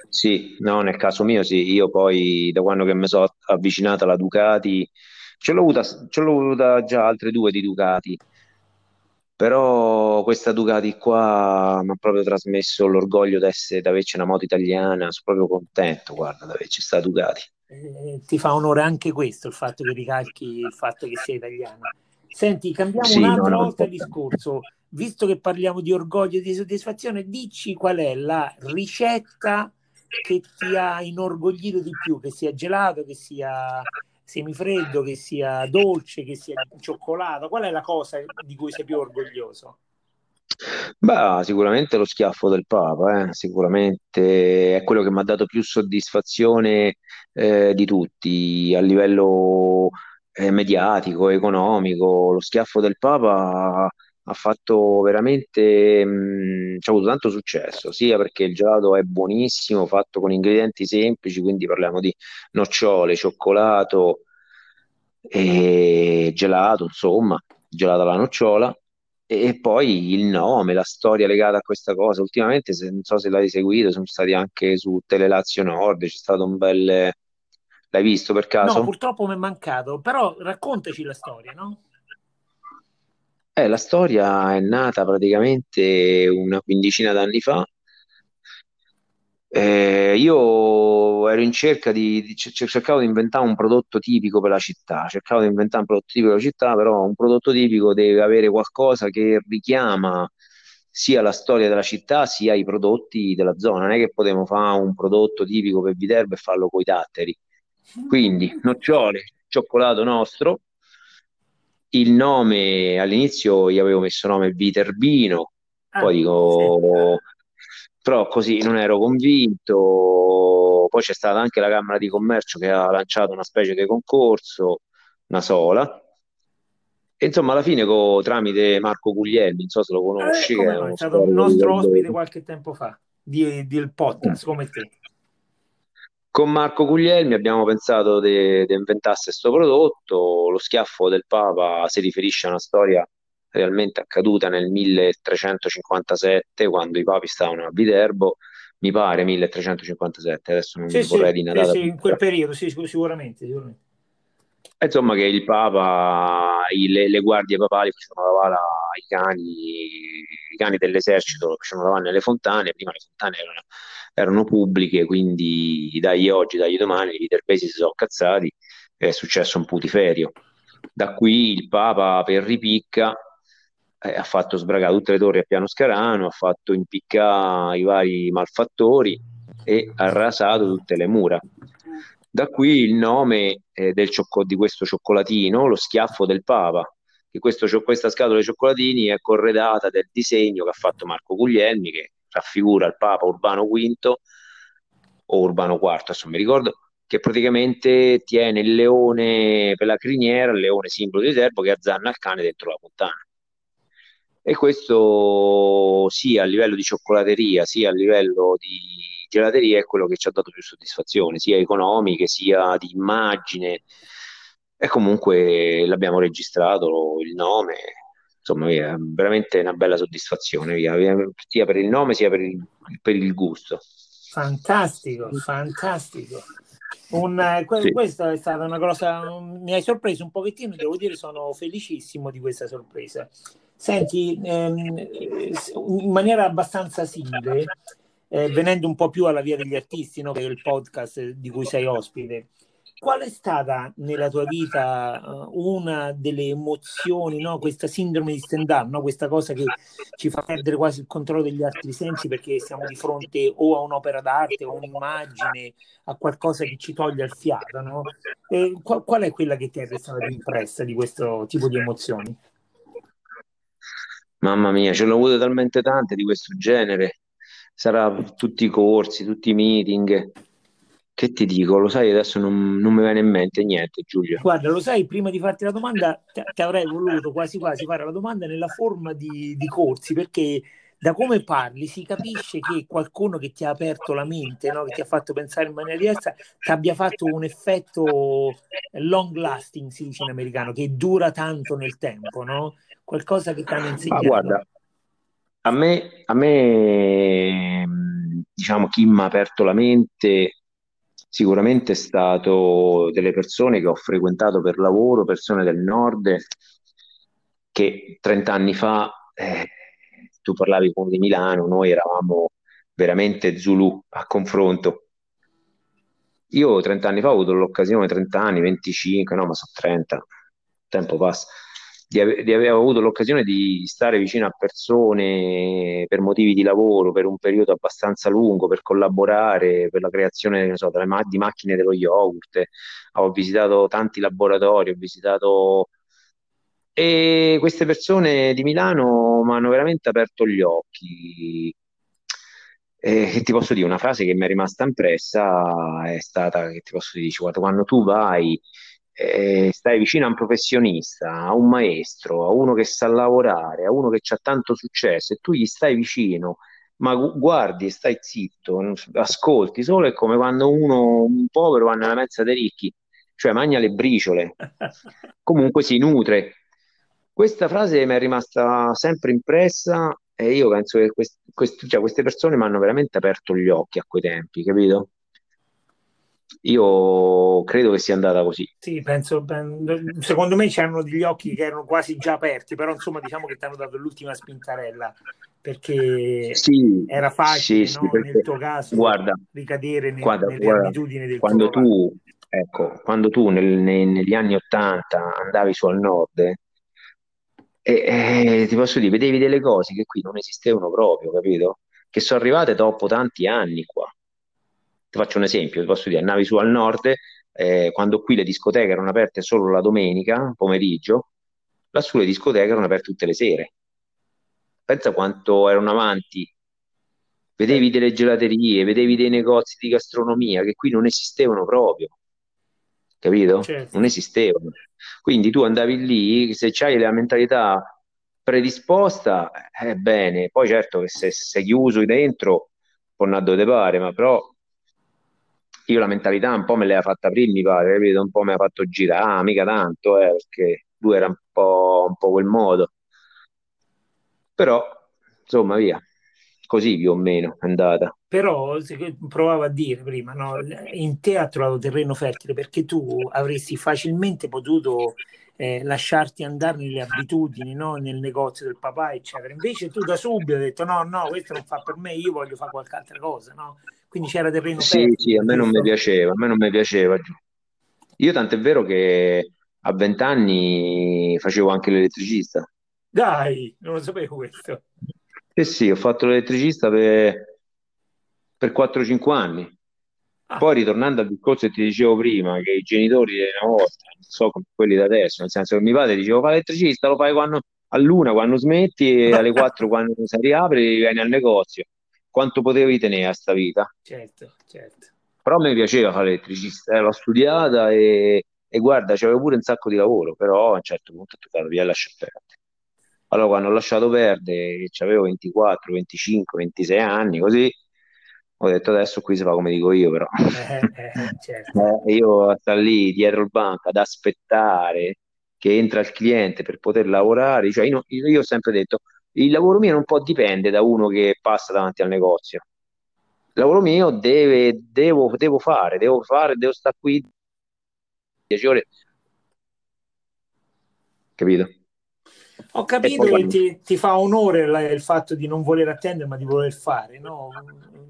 Sì, no, nel caso mio sì, io poi da quando che mi sono avvicinato alla Ducati, ce l'ho avuta, ce l'ho avuta già altre due di Ducati, però questa Ducati qua mi ha proprio trasmesso l'orgoglio di averci una moto italiana, sono proprio contento, guarda, di averci sta Ducati. Eh, ti fa onore anche questo, il fatto che ricalchi il fatto che sei italiana. Senti, cambiamo Sì, un'altra no, volta il discorso. Visto che parliamo di orgoglio e di soddisfazione, dici qual è la ricetta che ti ha inorgoglito di più, che sia gelato, che sia semifreddo, che sia dolce, che sia cioccolato? Qual è la cosa di cui sei più orgoglioso? Beh, sicuramente lo schiaffo del Papa, eh, sicuramente è quello che mi ha dato più soddisfazione eh, di tutti a livello eh, mediatico, economico. Lo schiaffo del Papa ha fatto veramente, mh, c'ha avuto tanto successo, sia perché il gelato è buonissimo, fatto con ingredienti semplici, quindi parliamo di nocciole, cioccolato e gelato, insomma, gelato alla nocciola. E poi il nome, la storia legata a questa cosa. Ultimamente, se, non so se l'hai seguito, sono stati anche su Telelazio Nord, c'è stato un bel... L'hai visto per caso? No, purtroppo mi è mancato, però raccontaci la storia, no? Eh, la storia è nata praticamente una quindicina d'anni fa. Eh, io ero in cerca di, di- cer- cercavo di inventare un prodotto tipico per la città, cercavo di inventare un prodotto tipico per la città, però un prodotto tipico deve avere qualcosa che richiama sia la storia della città sia i prodotti della zona. Non è che potevo fare un prodotto tipico per Viterbo e farlo coi datteri. Quindi nocciole, cioccolato nostro il nome all'inizio gli avevo messo nome Viterbino, Ah, poi dico, però così non ero convinto. Poi c'è stata anche la Camera di Commercio che ha lanciato una specie di concorso, una sola. E insomma, alla fine, co- tramite Marco Guglielmi, non so se lo Eh, conosci, come è no, è stato un di nostro ospite qualche tempo fa di, del podcast come te. Con Marco Guglielmi abbiamo pensato di inventasse questo prodotto. Lo schiaffo del Papa si riferisce a una storia realmente accaduta nel 1357, quando i papi stavano a Viterbo, mi pare 1357, adesso non Sì, vorrei sì, di una sì, in quel periodo, sì, sic- sicuramente, sicuramente. Insomma, che il Papa, i- le, le guardie papali facevano lavare i cani, i cani dell'esercito lo facevano lavare nelle fontane, prima le fontane erano, erano pubbliche, quindi dagli oggi, dagli domani, i viterbesi si sono cazzati, è successo un putiferio. Da qui il Papa per ripicca eh, ha fatto sbragare tutte le torri a Piano Scarano, ha fatto impiccare i vari malfattori e ha rasato tutte le mura. Da qui il nome eh, del ciocco- di questo cioccolatino, lo schiaffo del Papa, che questo questa scatola di cioccolatini è corredata del disegno che ha fatto Marco Guglielmi, che raffigura il Papa Urbano V o Urbano IV, adesso mi ricordo, che praticamente tiene il leone per la criniera, il leone simbolo di Viterbo, che azzanna il cane dentro la fontana. E questo sia a livello di cioccolateria, sia a livello di gelateria è quello che ci ha dato più soddisfazione, sia economiche, sia di immagine. E comunque l'abbiamo registrato, il nome, insomma, via, veramente una bella soddisfazione, via, via, sia per il nome sia per il, per il gusto. Fantastico, fantastico. Un, eh, que- Sì. questa è stata una cosa, mi hai sorpreso un pochettino, devo dire, sono felicissimo di questa sorpresa. Senti, ehm, eh, in maniera abbastanza simile, eh, venendo un po' più alla via degli artisti, no, che è il podcast di cui sei ospite, qual è stata nella tua vita eh, una delle emozioni, no, questa sindrome di Stendhal, no, questa cosa che ci fa perdere quasi il controllo degli altri sensi perché siamo di fronte o a un'opera d'arte o a un'immagine, a qualcosa che ci toglie il fiato, no? Qual, qual è quella che ti è restata più impressa di questo tipo di emozioni? Mamma mia, ce l'ho avute talmente tante di questo genere. Sarà tutti i corsi, tutti i meeting. Che ti dico? Lo sai, adesso non, non mi viene in mente niente, Giulio. Guarda, lo sai, prima di farti la domanda, ti ti avrei voluto quasi quasi fare la domanda nella forma di, di corsi, perché da come parli si capisce che qualcuno che ti ha aperto la mente, no? Che ti ha fatto pensare in maniera diversa, ti abbia fatto un effetto long lasting, si dice in americano, che dura tanto nel tempo, no? Qualcosa che ti hanno Ma insegnato. guarda, a me, a me, mh, diciamo, chi mi ha aperto la mente sicuramente è stato delle persone che ho frequentato per lavoro, persone del nord, che 30 anni fa, eh, tu parlavi con di Milano, noi eravamo veramente Zulu a confronto. Io 30 anni fa ho avuto l'occasione, 30 anni, 25, no, ma sono 30, il tempo passa, di, ave- di aver avuto l'occasione di stare vicino a persone per motivi di lavoro per un periodo abbastanza lungo, per collaborare per la creazione so, ma- di macchine dello yogurt. Ho visitato tanti laboratori, ho visitato... E queste persone di Milano mi hanno veramente aperto gli occhi. E ti posso dire, una frase che mi è rimasta impressa è stata, che ti posso dire, guarda, quando tu vai eh, stai vicino a un professionista, a un maestro, a uno che sa lavorare, a uno che ha tanto successo e tu gli stai vicino, ma guardi e stai zitto, ascolti, solo è come quando uno, un povero va nella mezza dei ricchi, cioè mangia le briciole, [LAUGHS] comunque si nutre. Questa frase mi è rimasta sempre impressa e io penso che quest, quest, cioè, queste persone mi hanno veramente aperto gli occhi a quei tempi, capito? Io credo che sia andata così. Sì, penso, secondo me c'erano degli occhi che erano quasi già aperti, però insomma diciamo che ti hanno dato l'ultima spintarella perché sì, facile sì, sì, no? nel tuo caso guarda, ricadere nel, guarda, nelle guarda, abitudini del quando tu, ecco, quando tu nel, nei, negli anni Ottanta andavi su al nord e, e, ti posso dire, vedevi delle cose che qui non esistevano proprio, capito? Che sono arrivate dopo tanti anni qua ti faccio un esempio, ti posso dire, andavi su al nord, eh, quando qui le discoteche erano aperte solo la domenica, pomeriggio, lassù le discoteche erano aperte tutte le sere. Pensa quanto erano avanti. Vedevi delle gelaterie, vedevi dei negozi di gastronomia che qui non esistevano proprio. Capito? Certo. Non esistevano. Quindi tu andavi lì, se hai la mentalità predisposta, è eh, bene. Poi certo che se sei chiuso dentro, può andare dove pare, ma però io la mentalità un po' me l'ha fatta prima, mi pare, capito? Un po' mi ha fatto girare, mica tanto, eh, perché lui era un po', un po' quel modo. Però, insomma, via, così più o meno è andata. Però provavo a dire prima, no? in te ha trovato terreno fertile perché tu avresti facilmente potuto eh, lasciarti andare nelle abitudini, no? nel negozio del papà, eccetera. Invece tu da subito hai detto no, no, questo non fa per me, io voglio fare qualche altra cosa. No? Quindi c'era terreno sì, fertile. Sì, a me non mi piaceva, a me non mi piaceva. Io tant'è vero che a vent'anni facevo anche l'elettricista. Dai, non lo sapevo questo. Eh sì, ho fatto l'elettricista per, per 4-5 anni. Ah. Poi ritornando al discorso che ti dicevo prima, che i genitori una volta, non so come quelli da adesso, nel senso che mio padre diceva fai l'elettricista, lo fai quando, all'una quando smetti e [LAUGHS] alle 4 quando si riapre vieni al negozio quanto potevi tenere a sta vita. Certo, certo. Però a me piaceva fare l'elettricista, eh, l'ho studiata e, e guarda, c'avevo pure un sacco di lavoro, però a un certo punto ho toccato via lasciare perdere. Allora quando ho lasciato perdere, avevo 24, 25, 26 anni, così ho detto adesso qui si fa come dico io però. Eh, eh, [LAUGHS] certo. eh, io sto lì dietro il banco ad aspettare che entra il cliente per poter lavorare, cioè io, io ho sempre detto il lavoro mio non può dipendere da uno che passa davanti al negozio. Il lavoro mio deve, devo, devo fare, devo fare, devo stare qui 10 ore. Capito? Ho capito che ti, ti, fa onore il fatto di non voler attendere, ma di voler fare. No?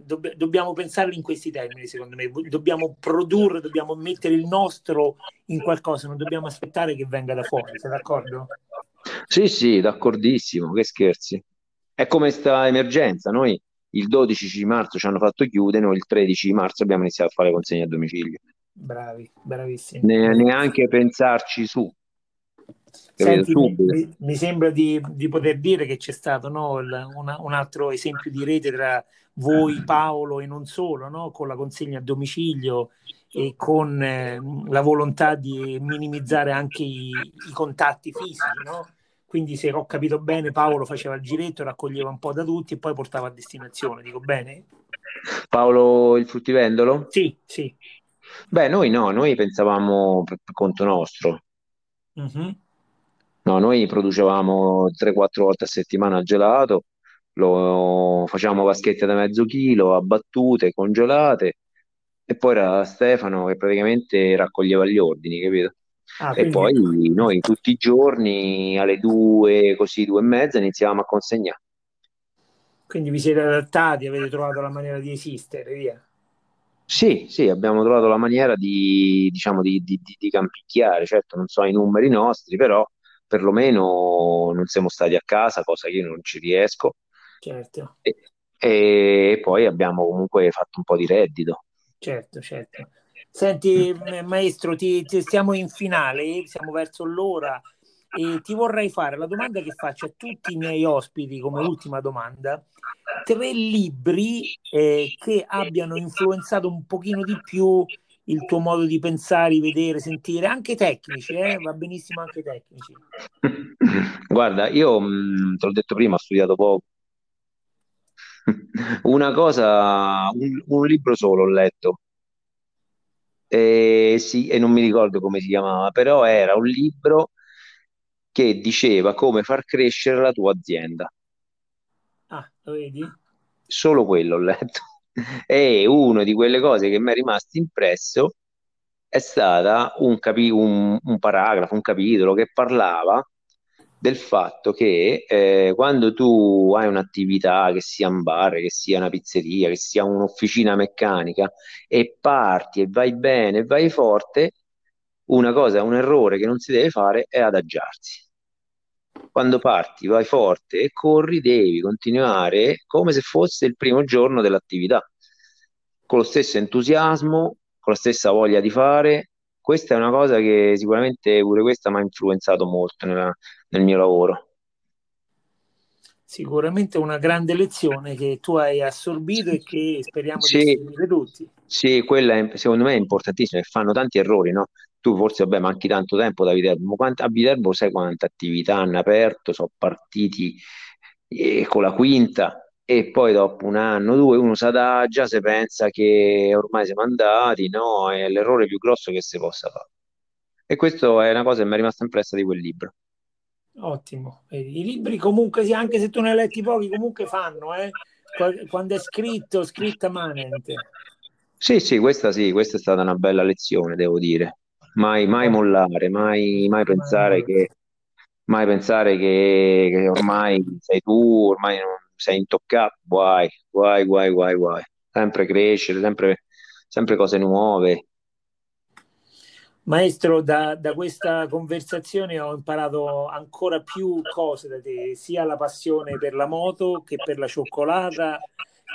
Dobb- dobbiamo pensarli in questi termini, secondo me. Dobbiamo produrre, dobbiamo mettere il nostro in qualcosa, non dobbiamo aspettare che venga da fuori. Sei d'accordo? Sì, sì, d'accordissimo, che scherzi. È come sta emergenza, noi il 12 marzo ci hanno fatto chiudere, noi il 13 marzo abbiamo iniziato a fare consegne a domicilio. Bravi, bravissimi. Ne, neanche pensarci su. Senti, mi, mi, sembra di, di, poter dire che c'è stato no, il, una, un altro esempio di rete tra voi, Paolo e non solo, no, con la consegna a domicilio e con eh, la volontà di minimizzare anche i, i contatti fisici. No? Quindi, se ho capito bene, Paolo faceva il giretto, raccoglieva un po' da tutti e poi portava a destinazione. Dico bene? Paolo il fruttivendolo? Sì, sì. Beh, noi no, noi pensavamo per, per conto nostro. Mm-hmm. No, noi producevamo 3-4 volte a settimana gelato, lo facevamo vaschette da mezzo chilo, abbattute, congelate, e poi era Stefano che praticamente raccoglieva gli ordini, capito? Ah, e poi noi tutti i giorni alle due, così due e mezza, iniziavamo a consegnare. Quindi vi siete adattati, avete trovato la maniera di esistere, via. Sì, sì, abbiamo trovato la maniera di, diciamo, di, di, di campicchiare, certo non so i numeri nostri, però perlomeno non siamo stati a casa, cosa che io non ci riesco. Certo. E, e poi abbiamo comunque fatto un po' di reddito. Certo, certo. Senti, maestro, ti, ti, stiamo in finale, siamo verso l'ora e ti vorrei fare la domanda che faccio a tutti i miei ospiti come ultima domanda. Tre libri eh, che abbiano influenzato un pochino di più il tuo modo di pensare, vedere, sentire, anche tecnici, eh? va benissimo anche tecnici. [LAUGHS] Guarda, io te l'ho detto prima, ho studiato poco. [LAUGHS] Una cosa, un, un libro solo ho letto, e, sì, e non mi ricordo come si chiamava, però era un libro che diceva come far crescere la tua azienda. Ah, lo vedi? Solo quello ho letto. [LAUGHS] E una di quelle cose che mi è rimasto impresso è stata un, capi- un, un paragrafo, un capitolo che parlava del fatto che eh, quando tu hai un'attività, che sia un bar, che sia una pizzeria, che sia un'officina meccanica, e parti e vai bene, e vai forte, una cosa, un errore che non si deve fare è adagiarsi. Quando parti, vai forte e corri, devi continuare come se fosse il primo giorno dell'attività, con lo stesso entusiasmo, con la stessa voglia di fare. Questa è una cosa che sicuramente pure questa mi ha influenzato molto nella, nel mio lavoro. Sicuramente una grande lezione che tu hai assorbito e che speriamo sì, di seguire tutti. Sì, quella è, secondo me è importantissima, fanno tanti errori, no? Tu forse, vabbè, manchi tanto tempo da Viterbo, ma a Viterbo sai quante attività hanno aperto, sono partiti eh, con la quinta e poi dopo un anno, due, uno si adagia, se pensa che ormai siamo andati, no? È l'errore più grosso che si possa fare. E questa è una cosa che mi è rimasta impressa di quel libro. Ottimo. I libri comunque, sì, anche se tu ne hai letti pochi, comunque fanno, eh? Quando è scritto, scritta manente. Sì, sì, questa sì, questa è stata una bella lezione, devo dire. Mai, mai mollare, mai, mai pensare che, mai pensare che, che ormai sei tu, ormai non sei intoccato, guai, guai, guai, guai, guai. Sempre crescere, sempre, sempre cose nuove, Maestro, da, da, questa conversazione ho imparato ancora più cose da te, sia la passione per la moto che per la cioccolata,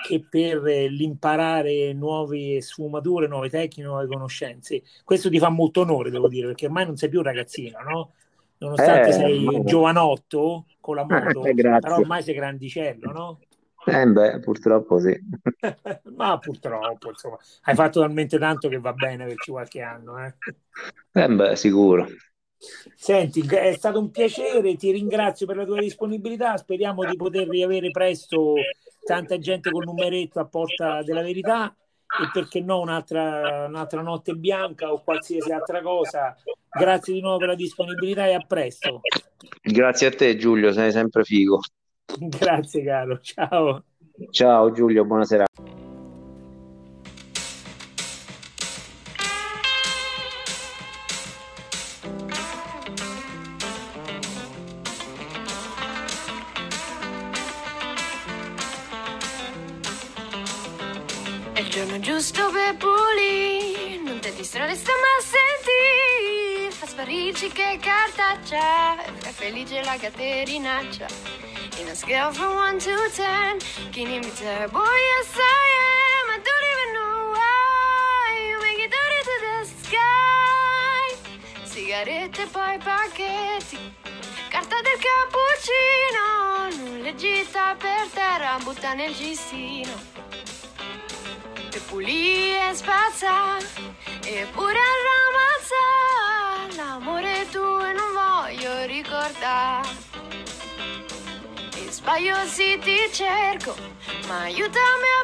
che per l'imparare nuove sfumature, nuove tecniche, nuove conoscenze. Questo ti fa molto onore, devo dire, perché ormai non sei più ragazzino, no? Nonostante eh, sei ma... giovanotto con la [LAUGHS] moto, eh, però ormai sei grandicello, no? Eh beh, purtroppo sì. [LAUGHS] Ma purtroppo, insomma, hai fatto talmente tanto che va bene averci qualche anno. Eh, eh beh, sicuro. Senti, è stato un piacere, ti ringrazio per la tua disponibilità, speriamo di poter riavere presto tanta gente col numeretto a porta della verità e perché no un'altra, un'altra notte bianca o qualsiasi altra cosa. Grazie di nuovo per la disponibilità e a presto. Grazie a te Giulio, sei sempre figo. [LAUGHS] Grazie caro, ciao. Ciao Giulio, buonasera. È il giorno giusto per pulire, non ti distrarre, stiamo a sentire, fa sparirci che cartaccia, è felice la caterinaccia. In a scale from 1 to 10, can you be terrible? Yes, I am. I don't even know why you make it dirty to the sky. Sigarette, poi pacchetti. Carta del cappuccino. Nulla gita per terra, butta nel cestino. E pulì e spazza. Eppure ramazza. L'amore tuo non voglio ricordare. Sbaglio sì ti cerco, ma aiutami a